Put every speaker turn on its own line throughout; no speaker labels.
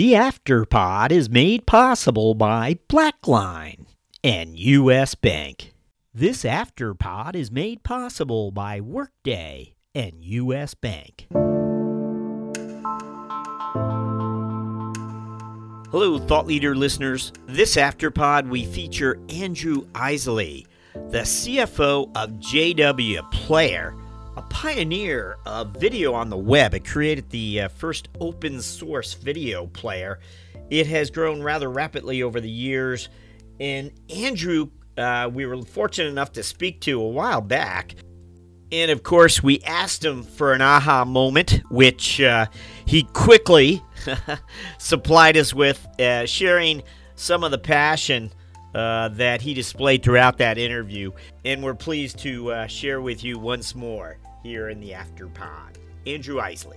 The Afterpod is made possible by Blackline and U.S. Bank. This Afterpod is made possible by Workday and U.S. Bank. Hello, Thought Leader listeners. This Afterpod, we feature Andrew Eisele, the CFO of JW Player, a pioneer of video on the web. It created the uh, first open source video player. It has grown rather rapidly over the years. And Andrew, uh, we were fortunate enough to speak to a while back. And of course, we asked him for an aha moment, which uh, he quickly supplied us with, uh, sharing some of the passion uh, that he displayed throughout that interview. And we're pleased to uh, share with you once more here in the After Pod. Andrew Eisele.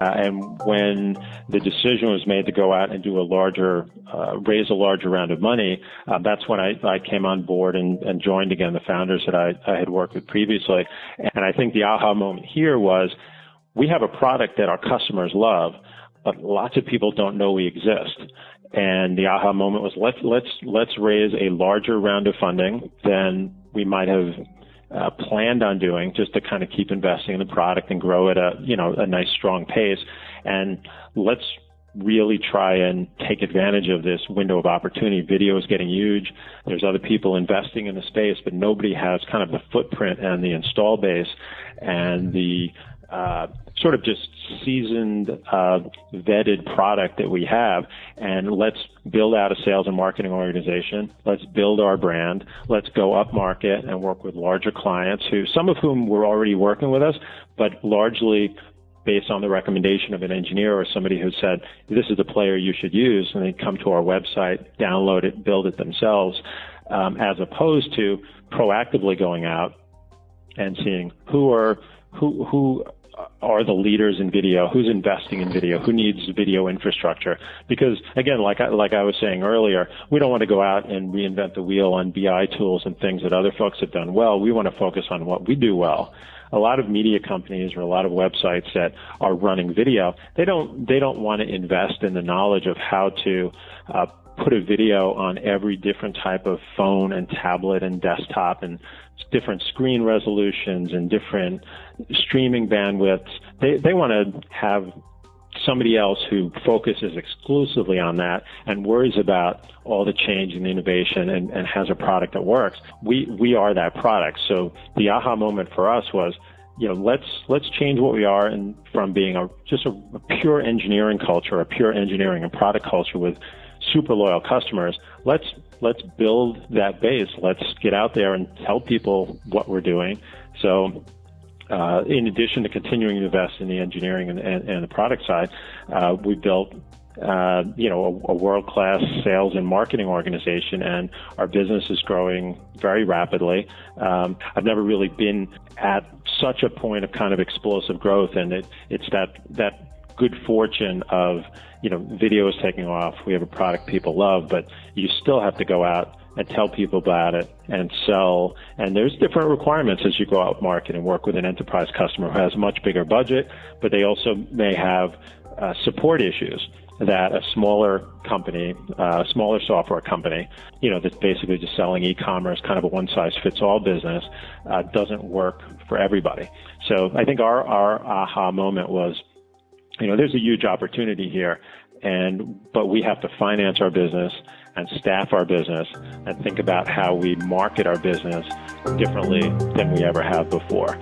Uh, and when the decision was made to go out and do a larger, uh, raise a larger round of money, uh, that's when I, I came on board and, and joined again the founders that I, I had worked with previously. And I think the aha moment here was we have a product that our customers love, but lots of people don't know we exist. And the aha moment was let's let's let's raise a larger round of funding than we might have uh, planned on doing just to kind of keep investing in the product and grow at a you know a nice strong pace. And let's really try and take advantage of this window of opportunity. Video is getting huge. There's other people investing in the space but nobody has kind of the footprint and the install base and the uh, sort of just seasoned, uh, vetted product that we have, and let's build out a sales and marketing organization. Let's build our brand. Let's go up market and work with larger clients who, some of whom were already working with us, but largely based on the recommendation of an engineer or somebody who said, this is the player you should use, and they come to our website, download it, build it themselves, um, as opposed to proactively going out and seeing who are who who are the leaders in video? Who's investing in video? Who needs video infrastructure? Because again, like I, like I was saying earlier, we don't want to go out and reinvent the wheel on BI tools and things that other folks have done well. We want to focus on what we do well. A lot of media companies or a lot of websites that are running video, they don't they don't want to invest in the knowledge of how to uh, put a video on every different type of phone and tablet and desktop and different screen resolutions and different streaming bandwidths. They, they want to have somebody else who focuses exclusively on that and worries about all the change and innovation and, and has a product that works. We, we are that product. So the aha moment for us was, you know, let's let's change what we are and from being a just a, a pure engineering culture, a pure engineering and product culture with super loyal customers. Let's let's build that base. Let's get out there and tell people what we're doing. So uh, in addition to continuing to invest in the engineering and, and, and the product side, uh, we built uh, you know, a, a world-class sales and marketing organization, and our business is growing very rapidly. Um, I've never really been at such a point of kind of explosive growth, and it, it's that that good fortune of you know, video is taking off. We have a product people love, but you still have to go out and tell people about it and sell. And there's different requirements as you go out market and work with an enterprise customer who has a much bigger budget, but they also may have uh, support issues that a smaller company, uh, a smaller software company, you know, that's basically just selling e-commerce, kind of a one-size-fits-all business, uh, doesn't work for everybody. So I think our, our aha moment was you know, there's a huge opportunity here, and but we have to finance our business and staff our business and think about how we market our business differently than we ever have before.